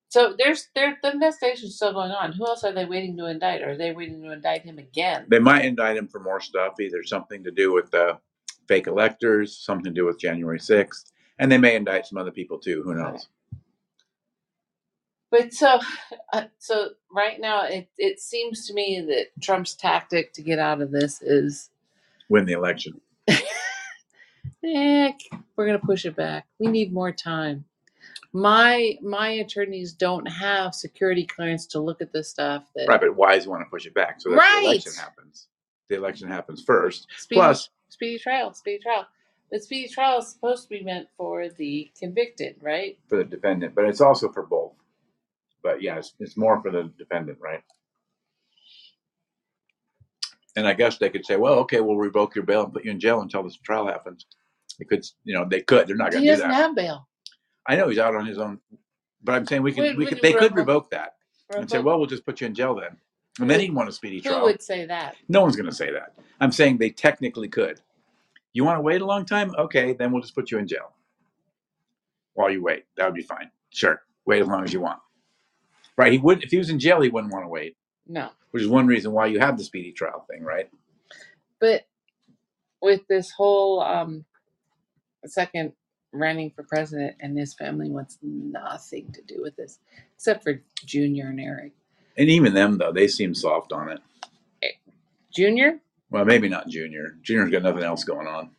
So there's there the investigation's still going on. Who else are they waiting to indict? Are they waiting to indict him again? They might indict him for more stuff, either something to do with the fake electors, something to do with January 6th, and they may indict some other people too. Who knows? But so, uh, so right now, it it seems to me that Trump's tactic to get out of this is, Win the election. eh, we're gonna push it back. We need more time. My my attorneys don't have security clearance to look at this stuff. That Right, but why does he want to push it back? So that Right. the election happens. The election happens first. speedy, Plus, speedy trial, speedy trial. But speedy trial is supposed to be meant for the convicted, right? for the defendant, but it's also for both. But yeah, it's, it's more for the defendant, right? And I guess they could say, well, okay, we'll revoke your bail and put you in jail until this trial happens. They could, you know, they could. They're not going to do that. He doesn't have bail. I know he's out on his own, but I'm saying we could, Would- we could, they could revoke- revoke that and say, well, we'll just put you in jail then, and then he'd want a speedy Who trial. Who would say that? No one's going to say that. I'm saying they technically could. You want to wait a long time? Okay, then we'll just put you in jail. while you wait. That would be fine. Sure, wait as long as you want. Right? He wouldn't. if he was in jail, he wouldn't want to wait, No. which is one reason why you have the speedy trial thing, right? But with this whole um, second running for president and his family wants nothing to do with this, except for Junior and Eric. And even them though, they seem soft on it. Junior? Well, maybe not Junior. Junior's got nothing else going on.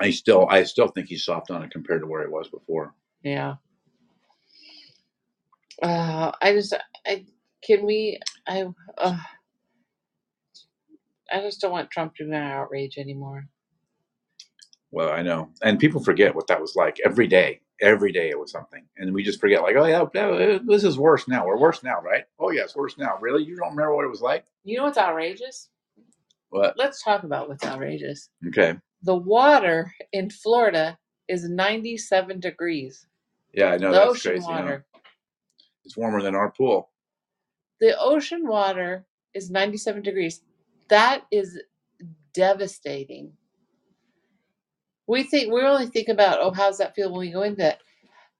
I still, I still think he's soft on it compared to where he was before. Yeah. Uh, I just, I can we, I, uh, I just don't want Trump to be an outrage anymore. Well, I know, and people forget what that was like every day. Every day it was something, and we just forget. Like, oh yeah, yeah, this is worse now. We're worse now, right? Oh yeah, it's worse now. Really? You don't remember what it was like? You know what's outrageous? What? Let's talk about what's outrageous. Okay. The water in Florida is 97 degrees. Yeah, I know the that's ocean crazy. huh? It's warmer than our pool. The ocean water is 97 degrees. That is devastating. We think we only think about oh how's that feel when we go into it.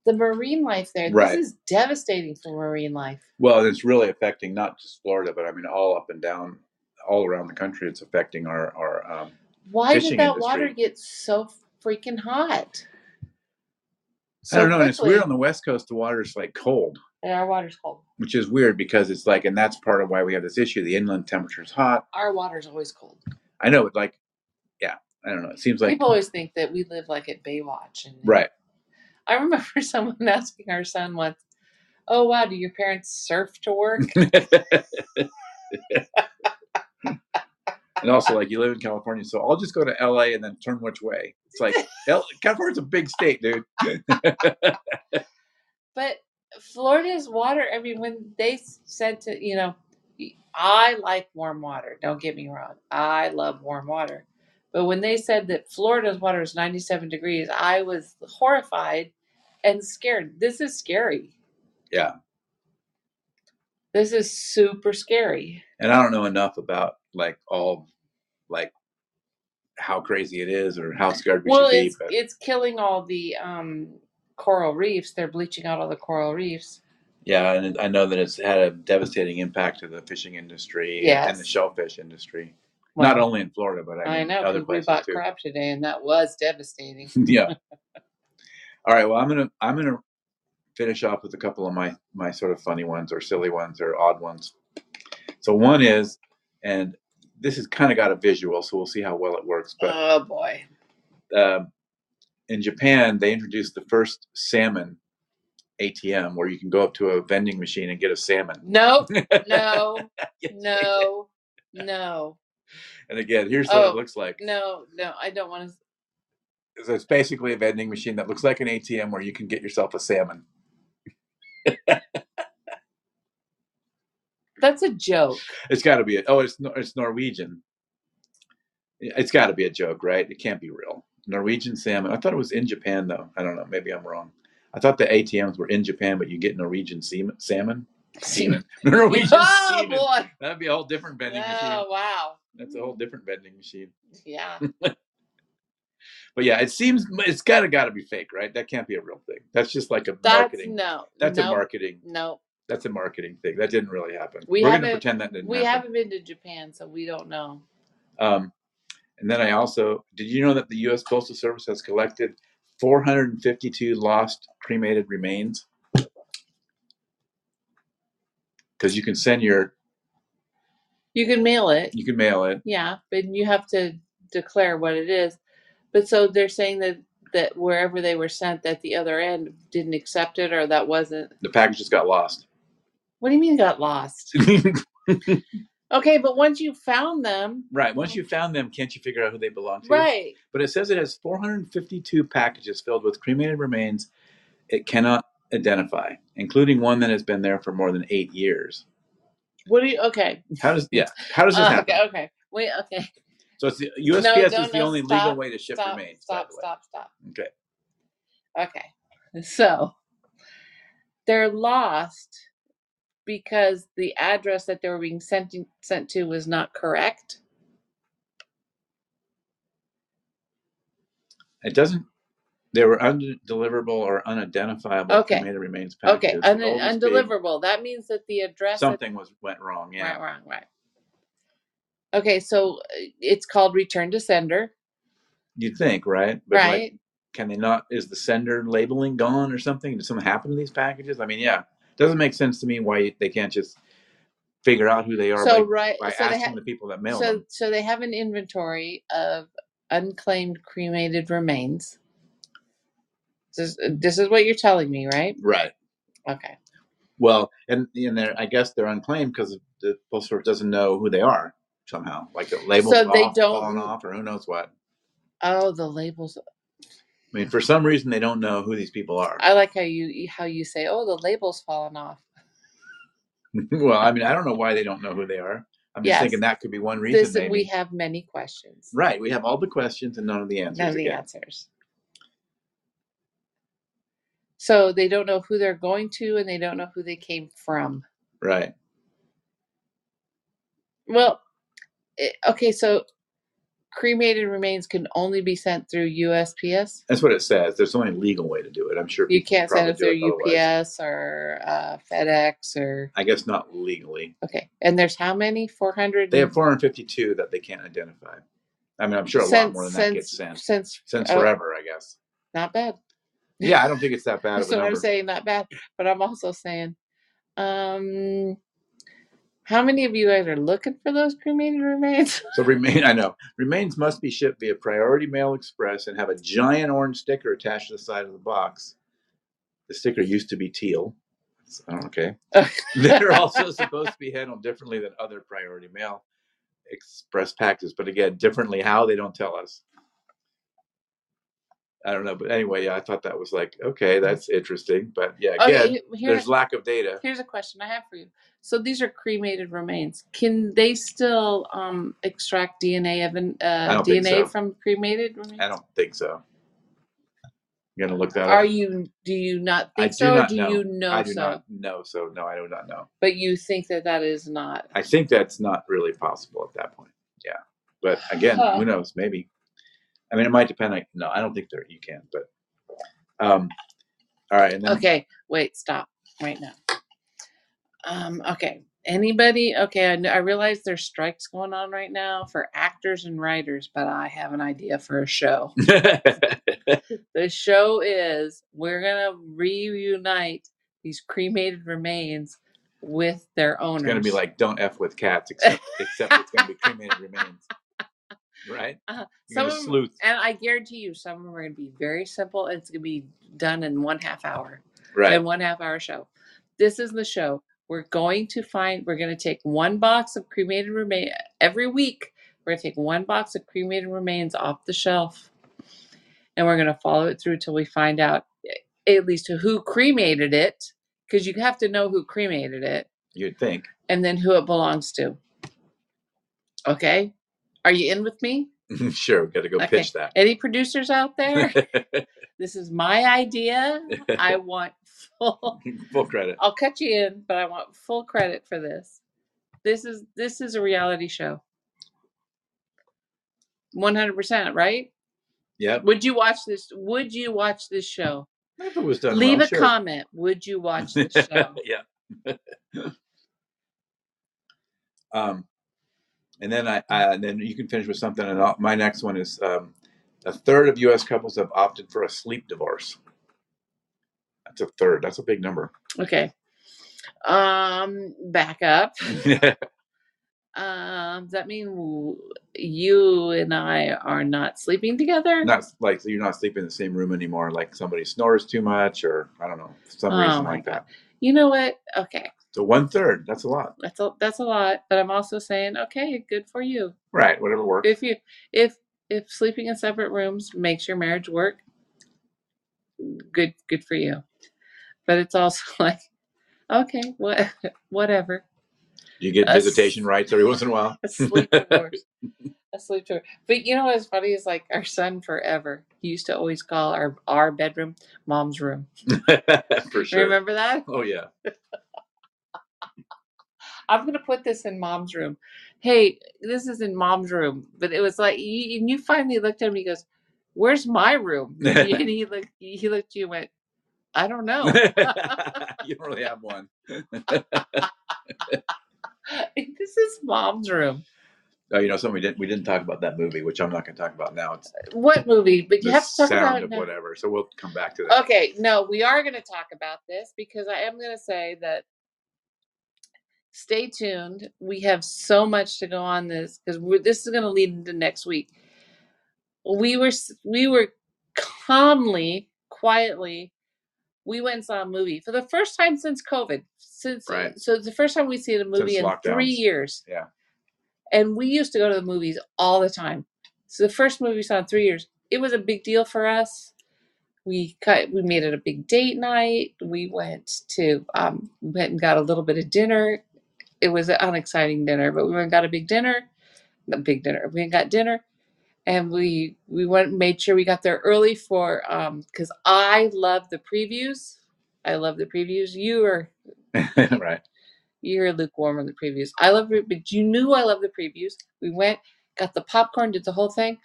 The marine life there, Right. this is devastating for marine life. Well, it's really affecting not just Florida, but I mean all up and down, all around the country. It's affecting our our. Um, Why Fishing did that water get so freaking hot? I don't know. And it's weird on the West Coast. The water's like cold, Yeah, our water's cold. which is weird because it's like, and that's part of why we have this issue. The inland temperature is hot. Our water's always cold. I know, but like, yeah, I don't know. It seems like People always think that we live like at Baywatch. And right. I remember someone asking our son once, "Oh wow, do your parents surf to work?" and also, like, you live in California, so I'll just go to LA and then turn which way. It's like L- California's a big state, dude. But Florida's water, I mean, when they said to, you know, I like warm water. Don't get me wrong. I love warm water. But when they said that Florida's water is 97 degrees, I was horrified and scared. This is scary. Yeah. This is super scary. and I don't know enough about like all like how crazy it is or how scared we well, should be. it's But it's killing all the um, coral reefs. They're bleaching out all the coral reefs. yeah, and I know that it's had a devastating impact to the fishing industry and the shellfish industry. Not only in Florida, but I, I mean, know other 'cause we bought too. crab today, and that was devastating. yeah. All right. Well, I'm gonna I'm gonna finish off with a couple of my my sort of funny ones or silly ones or odd ones. So one is, and this has kind of got a visual, so we'll see how well it works. But oh boy. um, in Japan, they introduced the first salmon ATM, where you can go up to a vending machine and get a salmon. No, No. Yes, no. No. And again, here's what Oh, it looks like. No. No. I don't want to. So it's basically a vending machine that looks like an ATM where you can get yourself a salmon. That's a joke. It's got to be. A, oh, it's it's Norwegian. It's got to be a joke, right? It can't be real. Norwegian salmon. I thought it was in Japan though. I don't know. Maybe I'm wrong. I thought the ATMs were in Japan, but you get Norwegian semen, salmon. Semen. Norwegian oh semen. boy. That'd be a whole different vending machine. Oh wow. That's a whole different vending machine. Yeah. But yeah, it seems it's gotta gotta be fake, right? That can't be a real thing. That's just like a That's marketing. no. That's a marketing. No. That's a marketing thing. That didn't really happen. We We're gonna haven't- pretend that didn't We happen. haven't been to Japan, so we don't know. Um, and then I also did you know that the U.S. Postal Service has collected 452 lost cremated remains? Because you can send your, You can mail it. you can mail it. Yeah, but you have to declare what it is. But so they're saying that that wherever they were sent, that the other end didn't accept it, or that wasn't. The package just got lost. What do you mean got lost? Okay, but once you found them, right. Once you found them, can't you figure out who they belong to? right? But it says it has 452 packages filled with cremated remains it cannot identify, including one that has been there for more than eight years. What do you? Okay, How does yeah? How does this Uh, happen? okay, okay. Wait, okay. So it's the USPS don't- is the no, only stop, legal way to ship Stop, remains. stop, stop, stop. Okay. Okay, so they're lost because the address that they were being sent sent to was not correct. It doesn't. They were undeliverable or unidentifiable Okay. cremated remains packages. Okay, un- undeliverable. That means that the address. that- Something was went wrong. Yeah. Right, wrong, right. Okay, so uh, it's called return to sender, You'd think, right? But like, right? can they not? Is the sender labeling gone or something? Did something happen to these packages? I mean, yeah, doesn't make sense to me why they can't just figure out who they are so by, right, by so they asking ha- the people that mail so them. so they have an inventory of unclaimed cremated remains. This, this is what you're telling me, right? Right. Okay. Well, and and they're, I guess they're unclaimed because the postal service doesn't know who they are somehow, like the labels So they off, don't- falling off, or who knows what. Oh, the labels. I mean, for some reason, they don't know who these people are. I like how you how you say, "Oh, the label's fallen off." well, I mean, I don't know why they don't know who they are. I'm just Yes. thinking that could be one reason. This we have many questions. right. We have all the questions and none of the answers. None of the again. answers. So they don't know who they're going to, and they don't know who they came from. Right. Well, eh, okay, so cremated remains can only be sent through USPS. That's what it says. There's only a legal way to do it. I'm sure You can't send it through otherwise. UPS or uh, FedEx or I guess not legally. okay. And there's how many? Four hundred. They have 452 that they can't identify. I mean, I'm sure a lot more than that gets sent Since since oh, forever. I guess. not bad. Yeah, I don't think it's that bad That's what I'm saying, not bad. But I'm also saying, um, how many of you guys are looking for those cremated remains? So remain, I know remains must be shipped via Priority Mail Express and have a giant orange sticker attached to the side of the box. The sticker used to be teal. It's- oh, okay. They're also supposed to be handled differently than other Priority Mail Express packages, but again, differently how they don't tell us. I don't know, but anyway, yeah, I thought that was like okay, that's interesting, but yeah, again, okay, here's there's lack of data. here's a question I have for you. So these are cremated remains. Can they still um, extract DNA evan- uh, DNA so. from cremated remains? I don't think so. You gonna look that up. Are up? you? Do you not think do so? not or do know. you know I do so? not know, so no, I do not know. But you think that that is not. I think that's not really possible at that point. Yeah, but again, who knows? Maybe. I mean, it might depend. Like, no, I don't think there you can. But um, all right, and then Okay, wait, stop right now. Um, okay, anybody? Okay, I, I realize there's strikes going on right now for actors and writers, but I have an idea for a show. The show is we're gonna reunite these cremated remains with their owners. it's gonna be like don't f with cats, except except it's gonna be cremated remains, right? Uh, some of 'em- sleuth, and I guarantee you, some of them are gonna be very simple. It's gonna be done in one half hour. right? in one half hour show. This is the show. We're going to find, we're going to take one box of cremated remains every week. We're going to take one box of cremated remains off the shelf and we're going to follow it through till we find out eh, at least who cremated it because you have to know who cremated it You'd think. and then who it belongs to. Okay? Are you in with me? sure, we got to go Okay. pitch that. Any producers out there? this is my idea. I want full Full credit. I'll cut you in, but I want full credit for this. This is this is a reality show. 100%, right? Yeah. Would you watch this? Would you watch this show? If it was done Leave well, a sure. comment. Would you watch this show? yeah. um, and then I, I, and then you can finish with something. And I'll, my next one is um, a third of U.S. couples have opted for a sleep divorce. That's a third. That's a big number. okay. Um, back up. Um, does that mean you and I are not sleeping together? not like you're not sleeping in the same room anymore. Like somebody snores too much, or I don't know, some Oh reason like that. You know what? Okay, So one third. That's a lot. that's a that's a lot. But I'm also saying, okay, good for you. Right. Whatever works. if you if if sleeping in separate rooms makes your marriage work good good for you but it's also like okay what whatever you get a s- visitation rights every once in a while. a sleep divorce a sleep divorce but you know what's funny is like our son forever he used to always call our our bedroom mom's room for sure. remember that Oh yeah. I'm gonna put this in mom's room hey this is in mom's room but it was like you, and you finally looked at him he goes where's my room? and he looked, he looked at you and went, I don't know. you don't really have one. this is mom's room. Oh, you know, something we didn't we didn't talk about that movie, which I'm not going to talk about now. It's uh, What movie? But you have to talk about sound it of now. whatever. So we'll come back to that. Okay, no, we are going to talk about this because I am going to say that stay tuned. We have so much to go on this because this is going to lead into next week. We were we were calmly, quietly, we went and saw a movie for the first time since COVID. Since Right. so it's the first time we've seen a movie in three years. Yeah. And we used to go to the movies all the time. So the first movie we saw in three years, it was a big deal for us. We cut, we made it a big date night. We went to um, went and got a little bit of dinner. It was an unexciting dinner, but we went and got a big dinner, a big dinner. We went got dinner, and we we went and made sure we got there early for um because I love the previews. I love the previews. You are right. you're lukewarm on the previews. I love it, but you knew I love the previews. We went, got the popcorn, did the whole thing,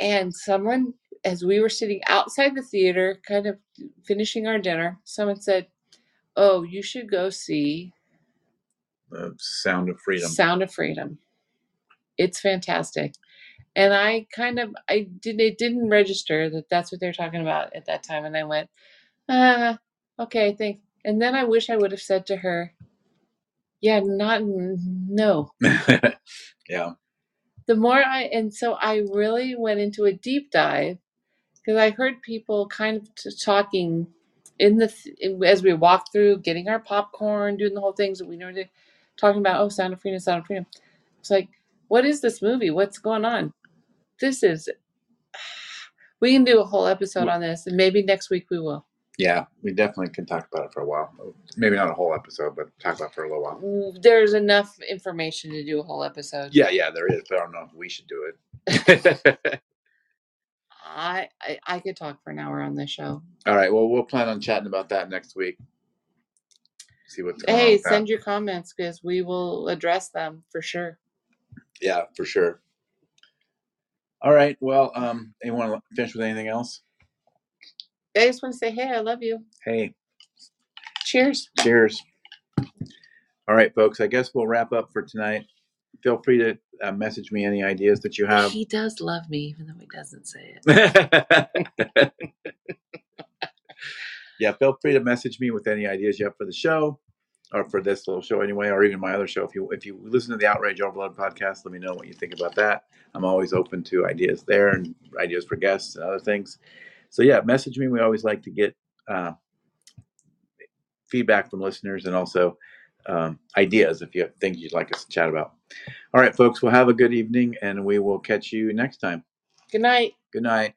and someone, as we were sitting outside the theater, kind of finishing our dinner, someone said, "Oh, you should go see The sound of freedom. Sound of Freedom. It's fantastic." And I kind of, I did, it didn't register that that's what they're talking about at that time, and I went, "Ah, okay, thanks." And then I wish I would have said to her, "Yeah, not no." yeah. the more I and so I really went into a deep dive because I heard people kind of t- talking in the th- as we walked through, getting our popcorn, doing the whole things that we know to talking about. Oh, Sound of Freedom, Sound of Freedom. It's like, what is this movie? What's going on? This is. We can do a whole episode on this, and maybe next week we will. Yeah. We definitely can talk about it for a while. Maybe not a whole episode, but talk about it for a little while. Mm, there's enough information to do a whole episode. Yeah, yeah, there is. But I don't know if we should do it. I, I I could talk for an hour on this show. All right. Well, we'll plan on chatting about that next week. See what's going on. Hey, with that. send your comments because we will address them for sure. Yeah, for sure. All right. Well, um, anyone want to finish with anything else? I just want to say, hey, I love you. Hey, Cheers. cheers. All right, folks. I guess we'll wrap up for tonight. Feel free to uh, message me any ideas that you have. He does love me, even though he doesn't say it. yeah, feel free to message me with any ideas you have for the show, or for this little show anyway, or even my other show. If you if you listen to the Outrage Overload podcast, let me know what you think about that. I'm always open to ideas there and ideas for guests and other things. So yeah, message me. We always like to get uh, feedback from listeners and also um, ideas if you have things you'd like us to chat about. All right, folks. Well, have a good evening, and we will catch you next time. Good night. Good night.